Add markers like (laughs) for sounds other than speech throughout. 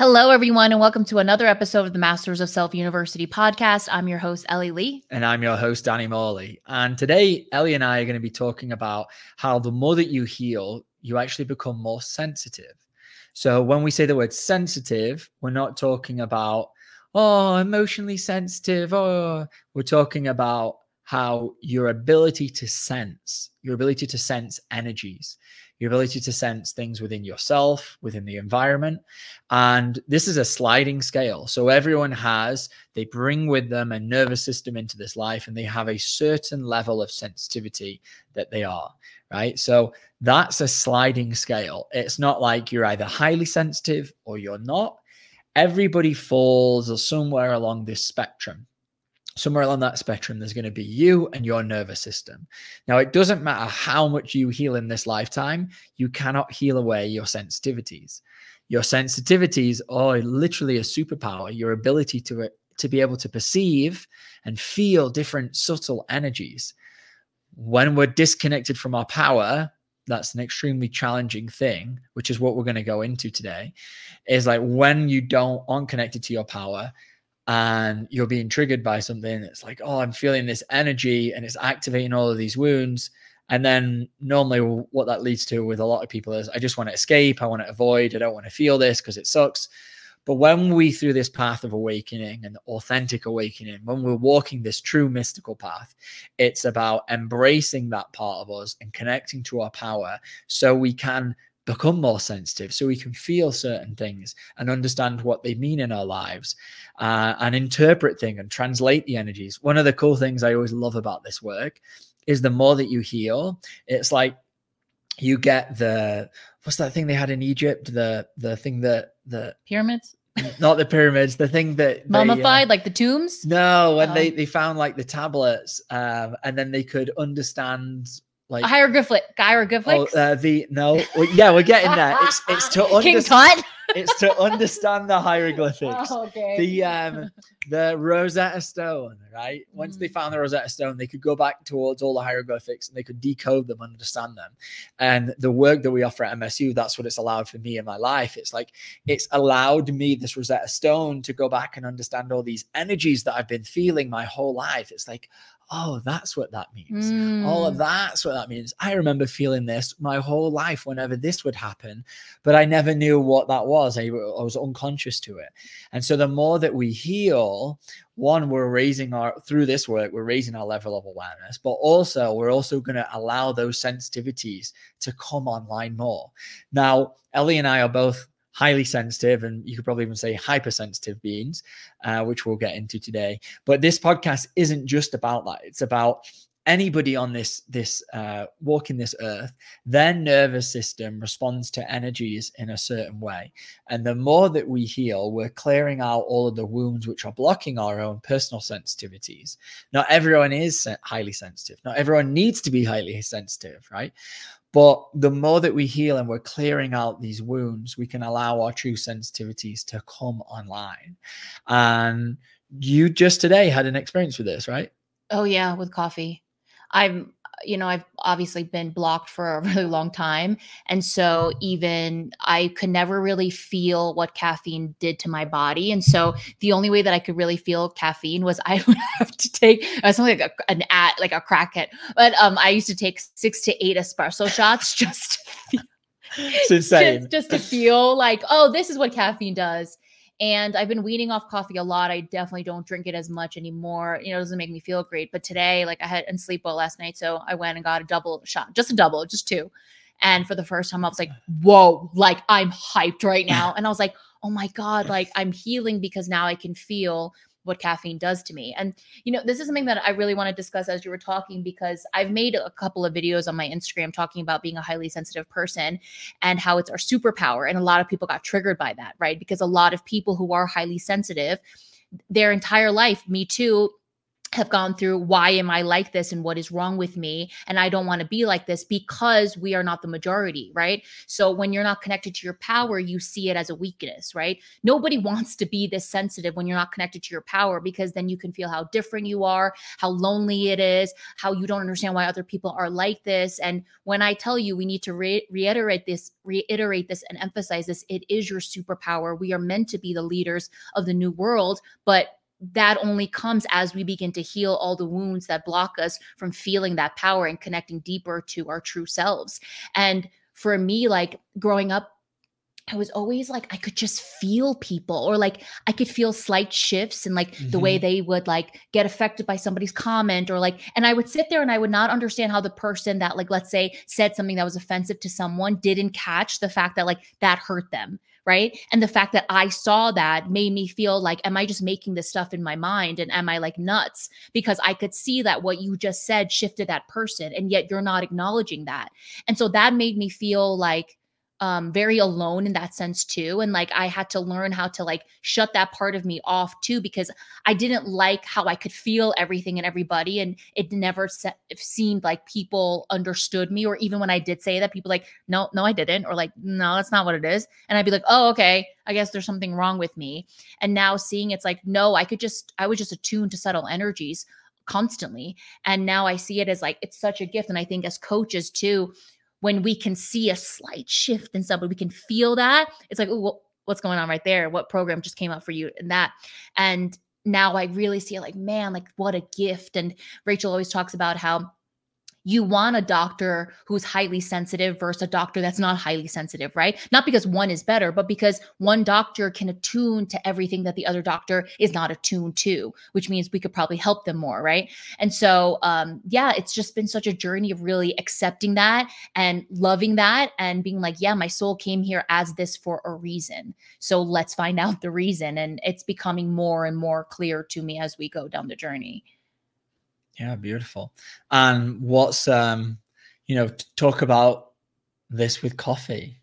Hello, everyone, and welcome to another episode of the Masters of Self University podcast. I'm your host, Ellie Lee. And I'm your host, Danny Morley. And today, Ellie and I are going to be talking about how the more that you heal, you actually become more sensitive. So, when we say the word sensitive, we're not talking about, oh, emotionally sensitive. Oh, we're talking about how your ability to sense, your ability to sense energies, your ability to sense things within yourself, within the environment. And this is a sliding scale. So everyone has, they bring with them a nervous system into this life and they have a certain level of sensitivity that they are, right? So that's a sliding scale. It's not like you're either highly sensitive or you're not. Everybody falls somewhere along this spectrum somewhere along that spectrum, there's going to be you and your nervous system. Now, it doesn't matter how much you heal in this lifetime, you cannot heal away your sensitivities. Your sensitivities are literally a superpower, your ability to, uh, to be able to perceive and feel different subtle energies. When we're disconnected from our power, that's an extremely challenging thing, which is what we're going to go into today. Is like when you don't aren't connected to your power, and you're being triggered by something it's like oh i'm feeling this energy and it's activating all of these wounds. And then normally what that leads to with a lot of people is i just want to escape i want to avoid i don't want to feel this because it sucks. But when we through this path of awakening and authentic awakening when we're walking this true mystical path it's about embracing that part of us and connecting to our power so we can become more sensitive so we can feel certain things and understand what they mean in our lives uh, and interpret things and translate the energies. One of the cool things I always love about this work is the more that you heal, it's like you get the what's that thing they had in Egypt? The the thing that the pyramids not the pyramids the thing that mummified uh, like the tombs no when they oh. they found like the tablets um and then they could understand like hieroglyphic hieroglyphics. Oh, uh, the no, well, yeah, we're getting there. It's it's to (laughs) understand. it's to understand the hieroglyphics. Oh, (laughs) okay. The um the Rosetta Stone, right? Once mm. they found the Rosetta Stone, they could go back towards all the hieroglyphics and they could decode them, understand them. And the work that we offer at MSU, that's what it's allowed for me in my life. It's like it's allowed me this Rosetta Stone to go back and understand all these energies that I've been feeling my whole life. It's like, oh, that's what that means. Mm. Oh, that's what that means. I remember feeling this my whole life whenever this would happen, but I never knew what that was. I, I was unconscious to it. And so the more that we heal, one, we're raising our, through this work, we're raising our level of awareness, but also we're also going to allow those sensitivities to come online more. Now, Ellie and I are both highly sensitive and you could probably even say hypersensitive beings, uh, which we'll get into today. But this podcast isn't just about that. It's about anybody on this this uh, walking this earth their nervous system responds to energies in a certain way and the more that we heal we're clearing out all of the wounds which are blocking our own personal sensitivities not everyone is highly sensitive not everyone needs to be highly sensitive right but the more that we heal and we're clearing out these wounds, we can allow our true sensitivities to come online. And you just today had an experience with this, right? Oh, yeah, with coffee. I'm you know, I've obviously been blocked for a (laughs) really long time. And so even I could never really feel what caffeine did to my body. And so the only way that I could really feel caffeine was (laughs) I would have to take uh, something like a, an at like a crack crackhead. But um, I used to take six to eight espresso shots (laughs) just to feel, it's insane. Just, just to feel like, oh, this is what caffeine does. And I've been weaning off coffee a lot. I definitely don't drink it as much anymore. You know, it doesn't make me feel great. But today, like I had and sleep well last night. So I went and got a double shot, just a double, just two. And for the first time, I was like, whoa, like I'm hyped right now. And I was like, oh my God, like I'm healing because now I can feel what caffeine does to me. And, you know, this is something that I really want to discuss as you were talking because I've made a couple of videos on my Instagram talking about being a highly sensitive person and how it's our superpower. And a lot of people got triggered by that, right? Because a lot of people who are highly sensitive, their entire life, me too, have gone through why am I like this and what is wrong with me? And I don't want to be like this because we are not the majority, right? So when you're not connected to your power, you see it as a weakness, right? Nobody wants to be this sensitive when you're not connected to your power because then you can feel how different you are, how lonely it is, how you don't understand why other people are like this. And when I tell you we need to re- reiterate this, reiterate this and emphasize this, it is your superpower. We are meant to be the leaders of the new world, but that only comes as we begin to heal all the wounds that block us from feeling that power and connecting deeper to our true selves. And for me, like growing up, I was always like, I could just feel people, or like I could feel slight shifts in like mm-hmm. the way mm-hmm. they would like get affected by somebody's comment, or like, and I would sit there and I would not understand how the person that, like, let's say, said something that was offensive to someone didn't catch the fact that like that hurt them right? And the fact that i saw that made me feel like am i just making this stuff in my mind? And am i like nuts? Because i could see that what you just said shifted that person and yet you're not acknowledging that. And so that made me feel like um, very alone in that sense too. And like I had to learn how to like shut that part of me off too, because I didn't like how I could feel everything and everybody. And it never se- seemed like people understood me. Or even when I did say that, people like, no, no, I didn't. Or like, no, that's not what it is. And I'd be like, oh, okay. I guess there's something wrong with me. And now seeing it's like, no, I could just, I was just attuned to subtle energies constantly. And now I see it as like, it's such a gift. And I think as coaches too, when we can see a slight shift in somebody, we can feel that. It's like, oh, what's going on right there? What program just came out for you and that? And now I really see it like, man, like what a gift. And Rachel always talks about how you want a doctor who's highly sensitive versus a doctor that's not highly sensitive, right? Not because one is better, but because one doctor can attune to everything that the other doctor is not attuned to, which means we could probably help them more, right? And so, um, yeah, it's just been such a journey of really accepting that and loving that and being like, yeah, my soul came here as this for a reason. So let's find (laughs) out the reason. And it's becoming more and more clear to me as we go down the journey. Yeah, beautiful. And what's um, you know, talk about this with coffee.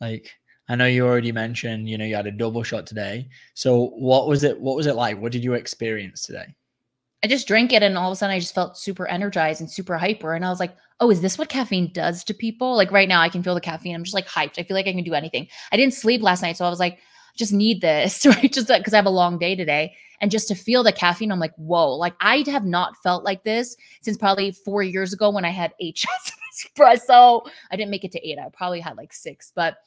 Like I know you already mentioned, you know, you had a double shot today. So what was it what was it like? What did you experience today? I just drank it and all of a sudden I just felt super energized and super hyper. And I was like, oh, is this what caffeine does to people? Like right now I can feel the caffeine. I'm just like hyped. I feel like I can do anything. I didn't sleep last night. So I was like, just need this, (laughs) right? Just because I have a long day today. And just to feel the caffeine, I'm like, whoa, like I have not felt like this since probably four years ago when I had eight shots of espresso. I didn't make it to eight. I probably had like six, but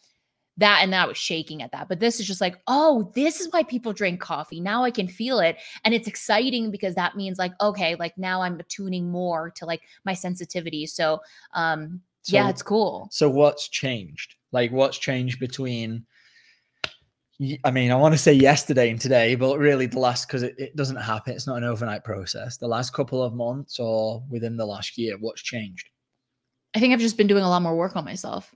that and that was shaking at that. But this is just like, oh, this is why people drink coffee. Now I can feel it. And it's exciting because that means like, okay, like now I'm attuning more to like my sensitivity. So um so, yeah, it's cool. So what's changed? Like what's changed between I mean, I want to say yesterday and today, but really the last because it, it doesn't happen. It's not an overnight process. The last couple of months or within the last year, what's changed? I think I've just been doing a lot more work on myself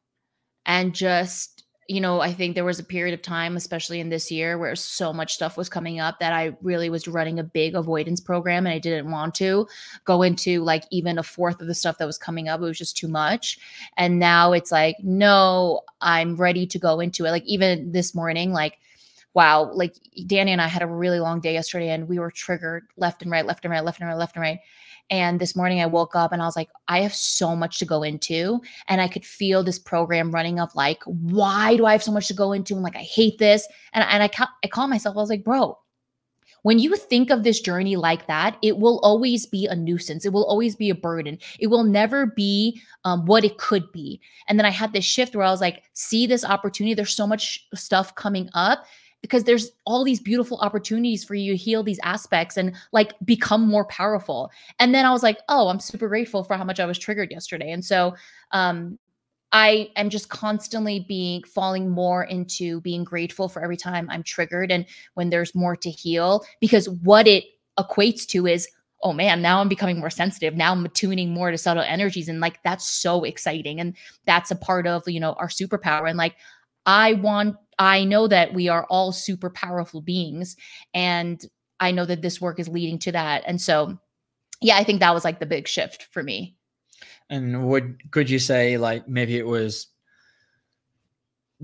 and just you know, I think there was a period of time, especially in this year, where so much stuff was coming up that I really was running a big avoidance program and I didn't want to go into like even a fourth of the stuff that was coming up. It was just too much. And now it's like, no, I'm ready to go into it. Like even this morning, like, wow, like Danny and I had a really long day yesterday and we were triggered left and right, left and right, left and right, left and right. And this morning I woke up and I was like, I have so much to go into. And I could feel this program running of like, why do I have so much to go into? And like, I hate this. And, and I, ca- I call myself, I was like, bro, when you think of this journey like that, it will always be a nuisance. It will always be a burden. It will never be um, what it could be. And then I had this shift where I was like, see this opportunity. There's so much stuff coming up because there's all these beautiful opportunities for you to heal these aspects and like become more powerful. And then I was like, oh, I'm super grateful for how much I was triggered yesterday. And so um I am just constantly being falling more into being grateful for every time I'm triggered and when there's more to heal because what it equates to is oh man, now I'm becoming more sensitive. Now I'm tuning more to subtle energies. And like, that's so exciting. And that's a part of, you know, our superpower. And like, I want I know that we are all super powerful beings and I know that this work is leading to that. And so, yeah, I think that was like the big shift for me. And would could you say like maybe it was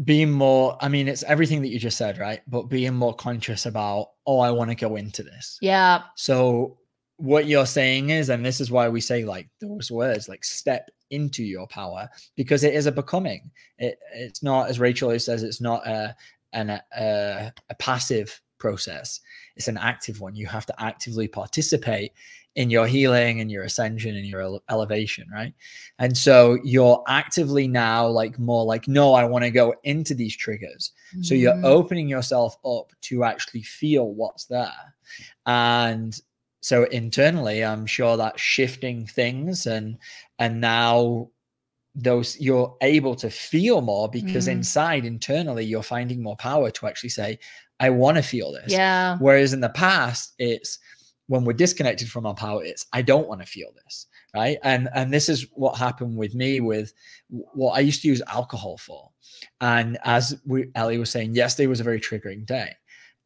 being more i mean it's everything that you just said right but being more conscious about oh i want to go into this yeah so what you're saying is and this is why we say like those words like step into your power because it is a becoming it, it's not as rachel says it's not a an a, a passive process it's an active one you have to actively participate in your healing and your ascension and your ele- elevation, right? And so you're actively now like more like, no, I want to go into these triggers. Mm-hmm. So you're mm-hmm. opening yourself up to actually feel what's there. And so internally, I'm sure that shifting things and and now those you're able to feel more because mm. inside internally you're finding more power to actually say i want to feel this. Yeah. Whereas in the past it's when we're disconnected from our power it's i don't want to feel this right? And and this is what happened with me with what i used to use alcohol for. And as we ellie was saying yesterday was a very triggering day.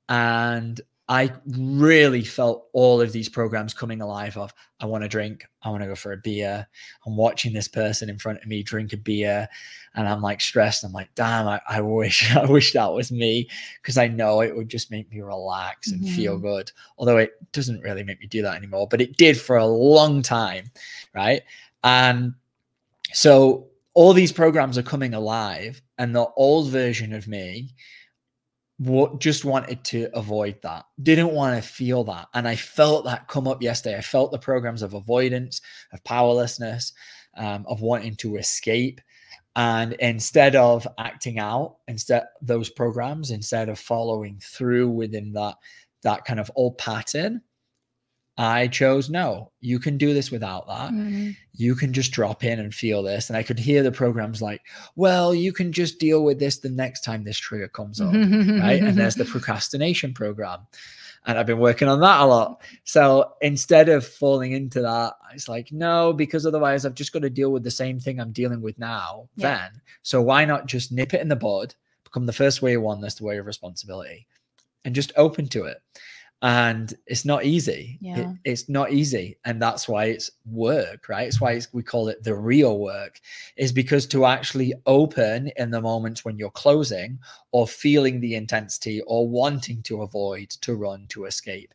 And I really felt all of these programs coming alive of I want to drink, I want to go for a beer. I'm watching this person in front of me drink a beer and I'm like stressed. I'm like, damn, I, I (laughs) wish I wish that was me because I know it would just make me relax and mm-hmm. feel good. Although it doesn't really make me do that anymore, but it did for a long time. Right. And so all these programs are coming alive and the old version of me just wanted to avoid that. Didn't want to feel that. And i felt that come up yesterday. I felt the programs of avoidance of powerlessness um, of wanting to escape. And instead of acting out instead those programs instead of following through within that that kind of old pattern I chose no. You can do this without that. Mm-hmm. You can just drop in and feel this. And I could hear the programs like, well, you can just deal with this the next time this trigger comes up. right. And there's the (laughs) procrastination program. And I've been working on that a lot. So instead of falling into that, it's like, no, because otherwise I've just got to deal with the same thing I'm dealing with now, yeah. then. So why not just nip it in the bud, become the first way one, that's the way of responsibility, and just open to it and it's not easy. Yeah. It, it's not easy and that's why it's work right? It's why it's, we call it the real work is because to actually open in the moments when you're closing or feeling the intensity or wanting to avoid to run to escape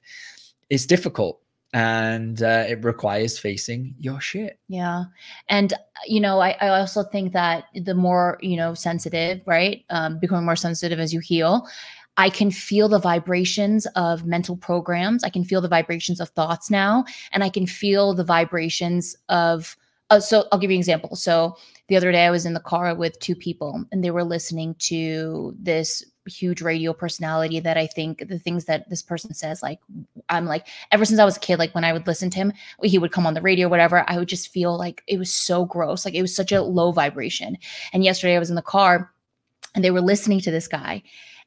it's difficult and uh, it requires facing your shit. Yeah and you know I, I also think that the more you know sensitive right um, becoming more sensitive as you heal I can feel the vibrations of mental programs. I can feel the vibrations of thoughts now, and I can feel the vibrations of. Uh, so I'll give you an example. So the other day I was in the car with two people, and they were listening to this huge radio personality that I think the things that this person says, like I'm like, ever since I was a kid, like when I would listen to him, he would come on the radio, whatever, I would just feel like it was so gross. Like it was such a low vibration. And yesterday I was in the car and they were listening to this guy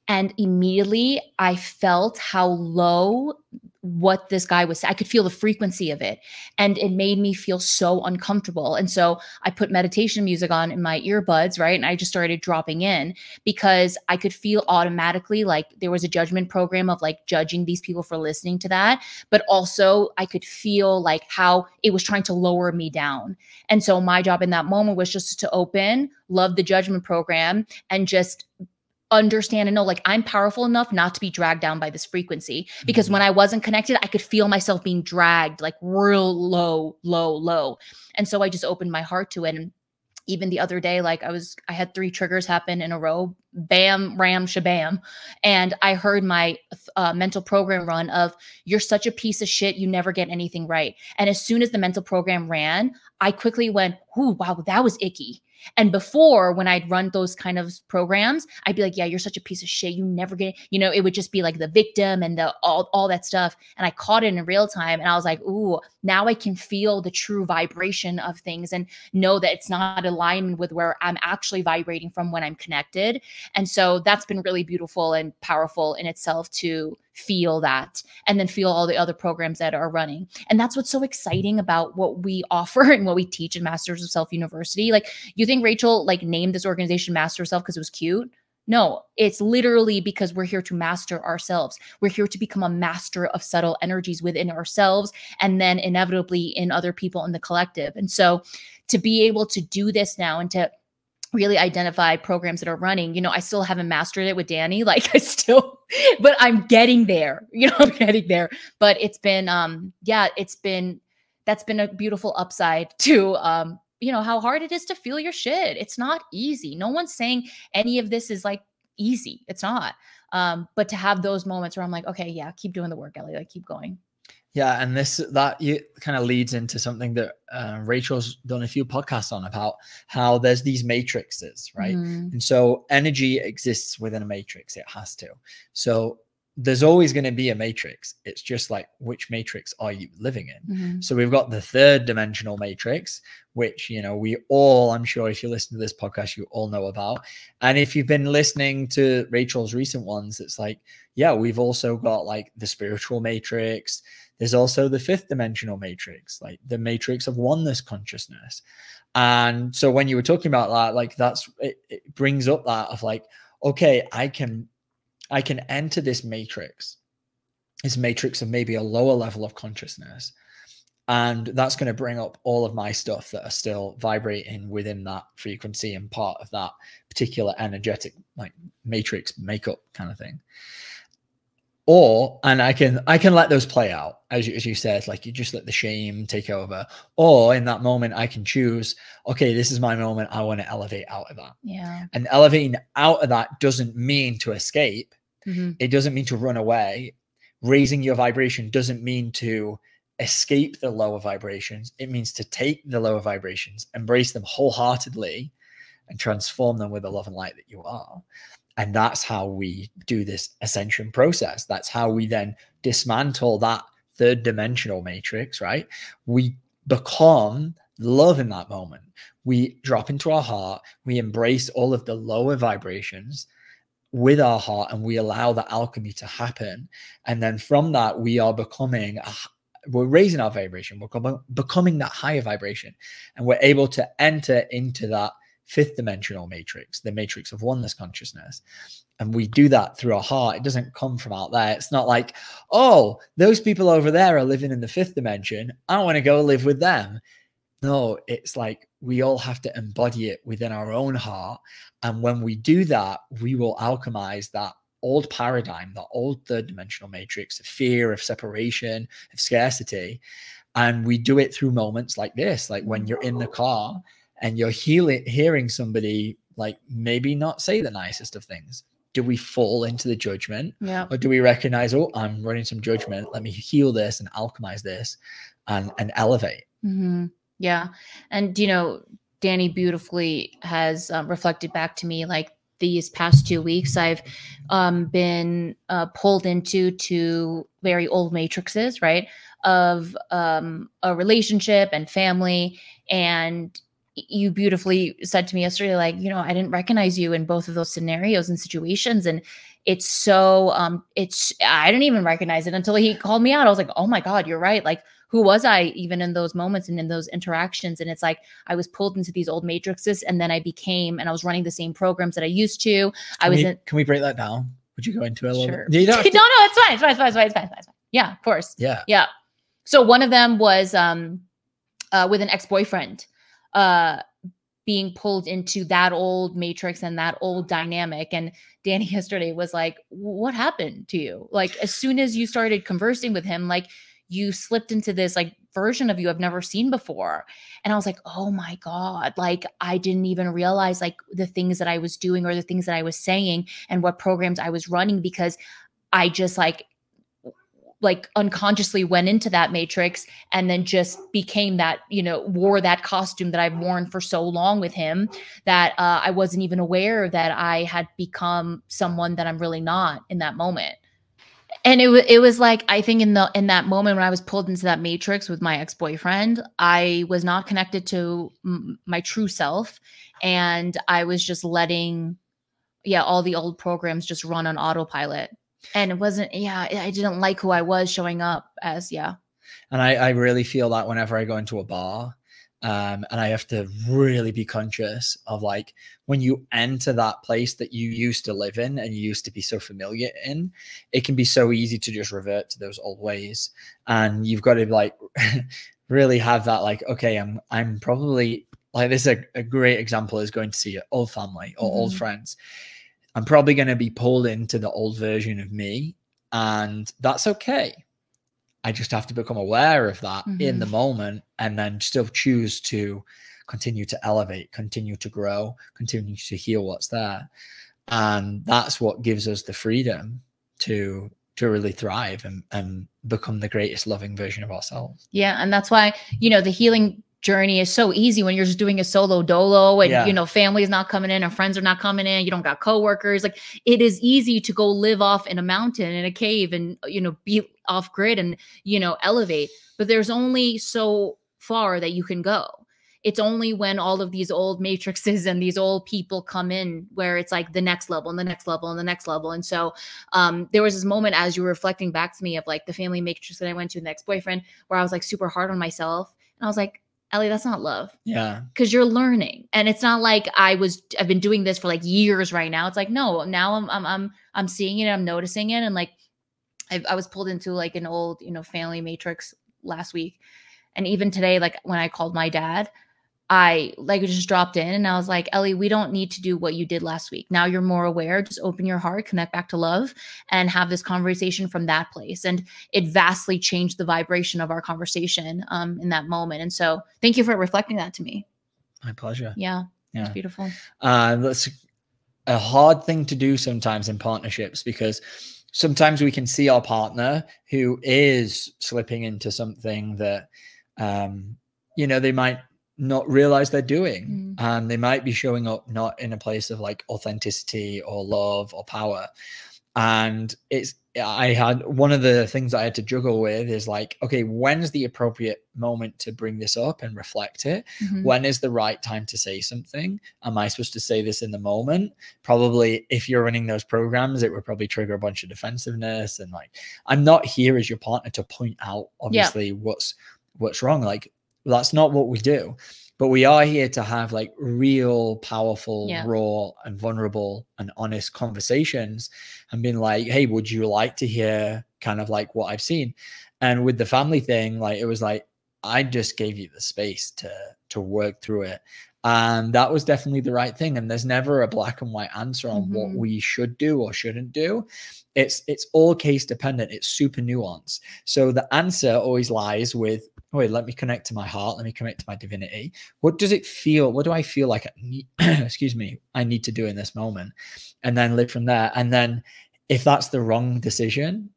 and immediately I felt how low what this guy was. I could feel the frequency of it. And it made me feel so uncomfortable. And so I put meditation music on in my earbuds, right? And I just started dropping in because I could feel automatically like there was a judgment program of like judging these people for listening to that. But also I could feel like how it was trying to lower me down. And so my job in that moment was just to open, love the judgment program, and just understand and know like I'm powerful enough not to be dragged down by this frequency. Because mm-hmm. when I wasn't connected I could feel myself being dragged like real low low low. And so I just opened my heart to it. And even the other day like I was I had three triggers happen in a row bam ram shabam. And I heard my uh, mental program run of you're such a piece of shit you never get anything right. And as soon as the mental program ran I quickly went ooh wow that was icky and before, when I'd run those kind of programs, I'd be like, "Yeah, you're such a piece of shit. You never get." It. You know, it would just be like the victim and the all all that stuff. And I caught it in real time, and I was like, "Ooh, now I can feel the true vibration of things and know that it's not aligned with where I'm actually vibrating from when I'm connected." And so that's been really beautiful and powerful in itself to feel that and then feel all the other programs that are running. And that's what's so exciting about what we (laughs) offer and what we teach in Masters of Self University. Like you think Rachel like named this organization Master Self because it was cute? No, it's literally because we're here to master ourselves. We're here to become a master of subtle energies within ourselves and then inevitably in other people in the collective. And so to be able to do this now and to really identify programs that are running you know i still haven't mastered it with danny (laughs) like i still but i'm getting there (laughs) you know i'm getting there. But it's been um yeah it's been that's been a beautiful upside to um you know how hard it is to feel your shit. It's not easy. No one's saying any of this is like easy. It's not. Um but to have those moments where i'm like okay yeah keep doing the work ellie like keep going yeah, and this that you kind of leads into something that uh, Rachel's done a few podcasts on about how there's these matrices, right? Mm. And so energy exists within a matrix; it has to. So there's always going to be a matrix. It's just like which matrix are you living in? Mm-hmm. So we've got the third dimensional matrix, which you know we all, I'm sure, if you listen to this podcast, you all know about. And if you've been listening to Rachel's recent ones, it's like, yeah, we've also got like the spiritual matrix. There's also the fifth dimensional matrix, like the matrix of oneness consciousness. And so when you were talking about that, like that's it, it brings up that of like, okay, I can I can enter this matrix, this matrix of maybe a lower level of consciousness. And that's going to bring up all of my stuff that are still vibrating within that frequency and part of that particular energetic like matrix makeup kind of thing. Or and i can i can let those play out as you, as you said like you just let the shame take over. Or in that moment i can choose okay this is my moment i want to elevate out of that. Yeah. And elevating out of that doesn't mean to escape mm-hmm. it doesn't mean to run away raising your vibration doesn't mean to escape the lower vibrations it means to take the lower vibrations embrace them wholeheartedly and transform them with the love and light that you are and that's how we do this ascension process. That's how we then dismantle that third dimensional matrix, right? We become love in that moment. We drop into our heart, we embrace all of the lower vibrations with our heart, and we allow the alchemy to happen. And then from that, we are becoming a, we're raising our vibration, we're becoming that higher vibration, and we're able to enter into that fifth dimensional matrix, the matrix of oneness consciousness. And we do that through our heart. It doesn't come from out there. It's not like, oh, those people over there are living in the fifth dimension. I want to go live with them. No, it's like we all have to embody it within our own heart. And when we do that, we will alchemize that old paradigm, that old third dimensional matrix of fear, of separation, of scarcity. And we do it through moments like this, like when you're in the car and you're healing, hearing somebody like maybe not say the nicest of things do we fall into the judgment yeah or do we recognize oh i'm running some judgment let me heal this and alchemize this and and elevate mm-hmm. Yeah. And you know danny beautifully has um, reflected back to me like these past two weeks i've um, been uh, pulled into two very old matrices right of um, a relationship and family. And you beautifully said to me yesterday like you know i didn't recognize you in both of those scenarios and situations. And it's so um it's i didn't even recognize it until he called me out. I was like oh my god you're right. Like who was i even in those moments and in those interactions and it's like i was pulled into these old matrices and then i became and i was running the same programs that i used to can i was we, in, can we break that down would you go into it a little sure. bit? (laughs) no, no, it's fine. It's fine. It's fine. It's fine. It's fine. It's fine. Yeah, of course. Yeah. Yeah. So one of them was um uh with an ex-boyfriend uh being pulled into that old matrix and that old dynamic and danny (laughs) yesterday was like what happened to you like as soon as you started conversing with him like you slipped into this like version of you I've never seen before. And I was like, oh my God, like I didn't even realize like the things that I was doing or the things that I was saying and what programs I was running because I just like like unconsciously went into that matrix and then just became that you know wore that costume that i've worn for so long with him that uh, i wasn't even aware that i had become someone that i'm really not in that moment and it, it was like i think in the in that moment when i was pulled into that matrix with my ex-boyfriend i was not connected to m- my true self. And i was just letting yeah all the old programs just run on autopilot. And it wasn't yeah i didn't like who i was showing up as yeah. And I, I really feel that whenever i go into a bar um, and I have to really be conscious of like when you enter that place that you used to live in and you used to be so familiar in, it can be so easy to just revert to those old ways. And you've got to like (laughs) really have that like, okay, I'm I'm probably like this is a, a great example is going to see your old family or mm-hmm. old friends. I'm probably going to be pulled into the old version of me, and that's okay I just have to become aware of that mm-hmm. in the mm-hmm. moment and then still choose to continue to elevate, continue to grow, continue to heal what's there. And that's what gives us the freedom to to really thrive and, and become the greatest loving version of ourselves. Yeah. And that's why, you know, the healing journey is so easy when you're just doing a solo dolo and yeah. you know family is not coming in or friends are not coming in you don't got coworkers. Like it is easy to go live off in a mountain in a cave and you know be off grid and you know elevate. But there's only so far that you can go. It's only when all of these old matrices (laughs) and these old people come in where it's like the next level and the next level and the next level. And so um, there was this moment as you were reflecting back to me of like the family matrix that i went to the ex-boyfriend where i was like super hard on myself. And i was like Ellie, that's not love. Yeah. Cause you're learning. And it's not like I was I've been doing this for like years right now. It's like, no, now I'm I'm I'm I'm seeing it, I'm noticing it. And like I, I was pulled into like an old, you know, family matrix last week. And even today, like when I called my dad, I like just dropped in and I was like, Ellie, we don't need to do what you did last week. Now you're more aware. Just open your heart, connect back to love, and have this conversation from that place. And it vastly changed the vibration of our conversation um, in that moment. And so thank you for reflecting that to me. My pleasure. Yeah. Yeah. It's beautiful. Uh, that's a hard thing to do sometimes in partnerships because sometimes we can see our partner who is slipping into something that um, you know they might not realize they're doing mm. and they might be showing up not in a place of like authenticity or love or power and it's i had one of the things i had to juggle with is like okay when's the appropriate moment to bring this up and reflect it mm-hmm. when is the right time to say something am i supposed to say this in the moment probably if you're running those programs it would probably trigger a bunch of defensiveness and like i'm not here as your partner to point out obviously yeah. what's what's wrong like that's not what we do. But we are here to have like real, powerful, yeah. raw, and vulnerable and honest conversations and being like, hey, would you like to hear kind of like what I've seen? And with the family thing, like it was like, I just gave you the space to to work through it. And that was definitely the right thing. And there's never a black and white answer on mm-hmm. what we should do or shouldn't do. It's it's all case dependent. It's super nuanced. So the answer always lies with oh, wait, let me connect to my heart. Let me connect to my divinity. What does it feel? What do I feel like? I need, (clears throat) excuse me, I need to do in this moment, and then live from there. And then, if that's the wrong decision,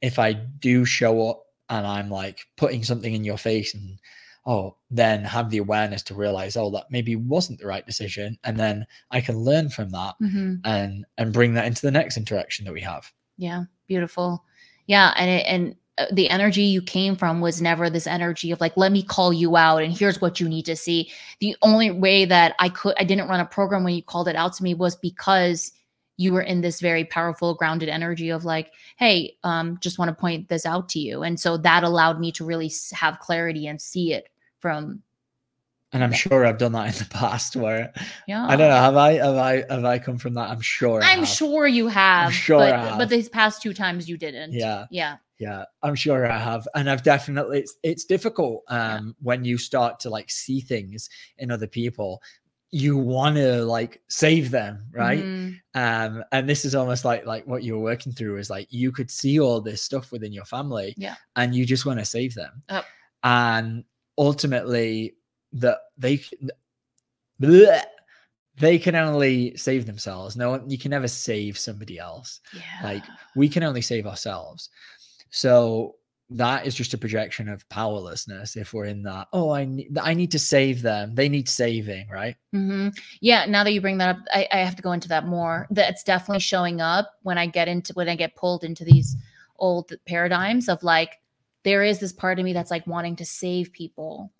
if I do show up and I'm like putting something in your face and oh, then have the awareness to realize, oh, that maybe wasn't the right decision, and then I can learn from that mm-hmm. and and bring that into the next interaction that we have. Yeah, beautiful. Yeah, and it, and the energy you came from was never this energy of like let me call you out and here's what you need to see the only way that i could i didn't run a program when you called it out to me was because you were in this very powerful grounded energy of like hey um just want to point this out to you and so that allowed me to really have clarity and see it from and I'm sure I've done that in the past where yeah. I don't know. Have I have I have I come from that? I'm sure. I'm sure you have. I'm sure but, have. but these past two times you didn't. Yeah. Yeah. Yeah. I'm sure I have. And I've definitely it's it's difficult um yeah. when you start to like see things in other people. You want to like save them, right? Mm. Um, and this is almost like like what you were working through is like you could see all this stuff within your family, yeah, and you just want to save them. And ultimately that they bleh, they can only save themselves. No one, you can never save somebody else. Yeah. Like we can only save ourselves. So that is just a projection of powerlessness if we're in that oh i need i need to save them. They need saving right? Mm-hmm. yeah now that you bring that up I, I have to go into that more. That's definitely showing up when i get into when i get pulled into these old paradigms of like there is this part of me that's like wanting to save people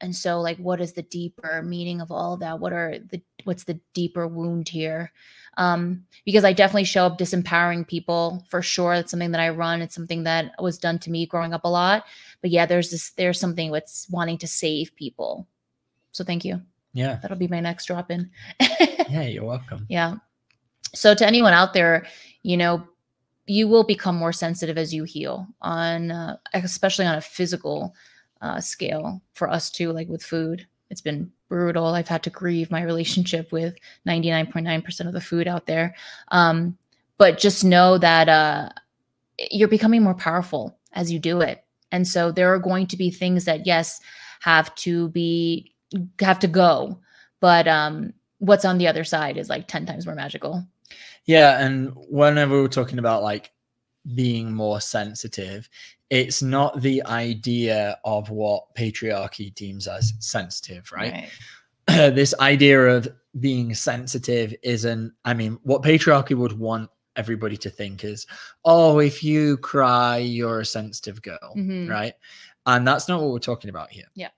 and so like what is the deeper meaning of all of that what are the what's the deeper wound here um because i definitely show up disempowering people for sure that's something that i run it's something that was done to me growing up a lot but yeah there's this there's something with wanting to save people So thank you. Yeah. That'll be my next drop in. (laughs) Yeah, you're welcome. Yeah. So to anyone out there, you know, you will become more sensitive as you heal on, uh, especially on a physical uh, scale for us too, like with food. It's been brutal. I've had to grieve my relationship with 99.9% of the food out there. Um, but just know that uh, you're becoming more powerful as you do it. And so there are going to be things that, yes, have to be, have to go. But um, what's on the other side is like 10 times more magical. Yeah, and whenever we're talking about like being more sensitive, it's not the idea of what patriarchy deems as sensitive, right? (clears throat) this idea of being sensitive isn't, I mean, what patriarchy would want everybody to think is, oh, if you cry, you're a sensitive girl, Mhm. right? And that's not what we're talking about here. Yeah.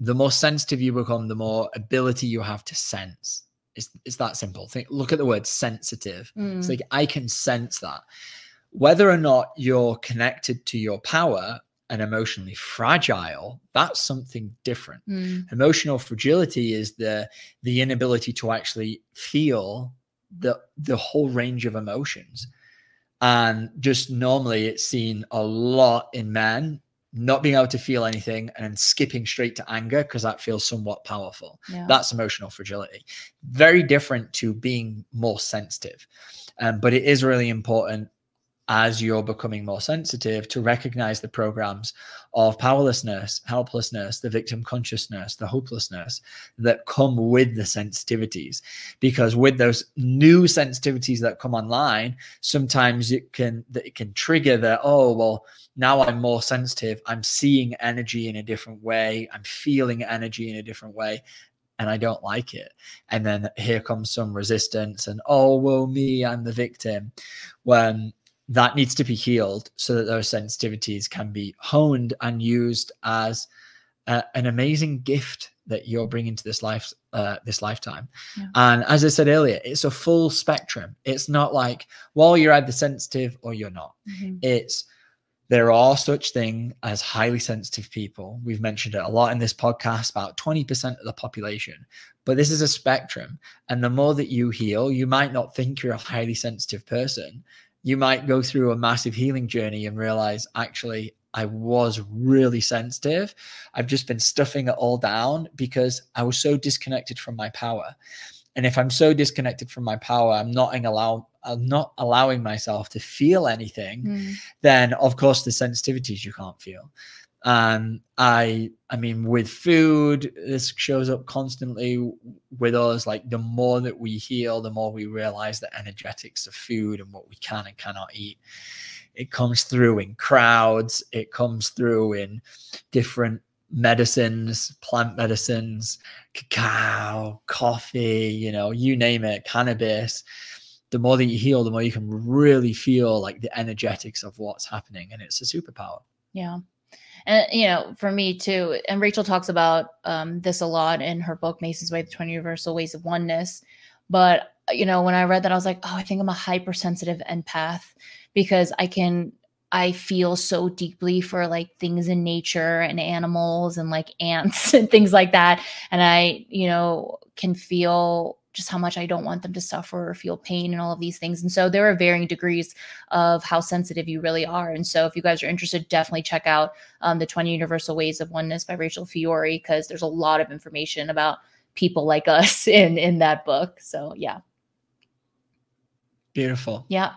The more sensitive you become, the more ability you have to sense. It's, it's that simple. Think, look at the word sensitive. It's Mm. like I can sense that. Whether or not you're connected to your power and emotionally fragile, that's something different. Mm. Emotional fragility is the the inability to actually feel the the whole range of emotions. And just normally it's seen a lot in men not being able to feel anything and skipping straight to anger because that feels somewhat powerful Yeah. that's emotional fragility very different to being more sensitive um, but it is really important as you're becoming more sensitive to recognize the programs of powerlessness helplessness the victim consciousness the hopelessness that come with the sensitivities because with those new sensitivities that come online sometimes it can it can trigger that oh well now i'm more sensitive i'm seeing energy in a different way i'm feeling energy in a different way and I don't like it. And then here comes some resistance and oh, well, me, I'm the victim. When that needs to be healed so that those sensitivities can be honed and used as a- an amazing gift that you're bringing to this life, uh, this lifetime. Yeah. And as I said earlier, it's a full spectrum. It's not like, well, you're either sensitive or you're not Mhm. it's there are such thing as highly sensitive people we've mentioned it a lot in this podcast about 20% of the population but this is a spectrum and the more that you heal you might not think you're a highly sensitive person you might go through a massive healing journey and realize actually I was really sensitive. I've just been stuffing it all down because I was so disconnected from my power. And if I'm so disconnected from my power, I'm not allow I'm not allowing myself to feel anything, Mm. then of course the sensitivities you can't feel. And I I mean with food, this shows up constantly with us. Like the more that we heal, the more we realize the energetics of food and what we can and cannot eat. It comes through in crowds, it comes through in different medicines, plant medicines, cacao, coffee, you know, you name it, cannabis. The more that you heal, the more you can really feel like the energetics of what's happening. And it's a superpower. Yeah. And you know, for me too, and Rachel talks about um, this a lot in her book, Mason's Way: The Twenty Universal Ways of Oneness. But you know, when I read that, I was like, oh, I think I'm a hypersensitive empath because I can, I feel so deeply for like things in nature and animals and like (laughs) ants and things like that, and I, you know, can feel just how much I don't want them to suffer or feel pain and all of these things. And so there are varying degrees of how sensitive you really are. And so if you guys are interested, definitely check out um, the 20 Universal Ways of Oneness by Rachel Fiori because there's a lot of information about people like (laughs) us in in that book. So yeah, Beautiful. yeah.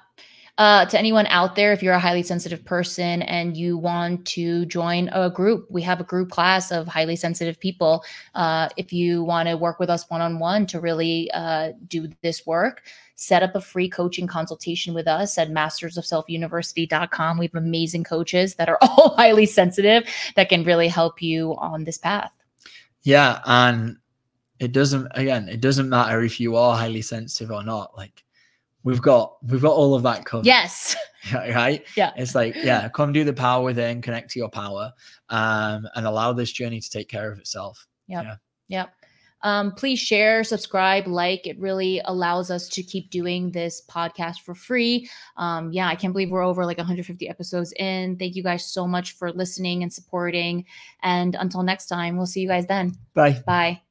Uh, to anyone out there, if you're a highly sensitive person and you want to join a group, we have a group class of highly sensitive people. Uh, if you want to work with us one on one to really uh, do this work, set up a free coaching consultation with us at mastersofselfuniversity.com. We have amazing coaches that are (laughs) all highly sensitive that can really help you on this path. Yeah. And it doesn't, again, it doesn't matter if you are highly sensitive or not. Like, We've got we've got all of that covered. Yes. (laughs) right? Yeah. It's like, yeah, come do the power within, connect to your power, um, and allow this journey to take care of itself. Yep. Yeah. Yep. Um, please share, subscribe, like. It really allows us to keep doing this podcast for free. Um, yeah, I can't believe we're over like 150 episodes in. Thank you guys so much for listening and supporting. And until next time, we'll see you guys then. Bye. Bye.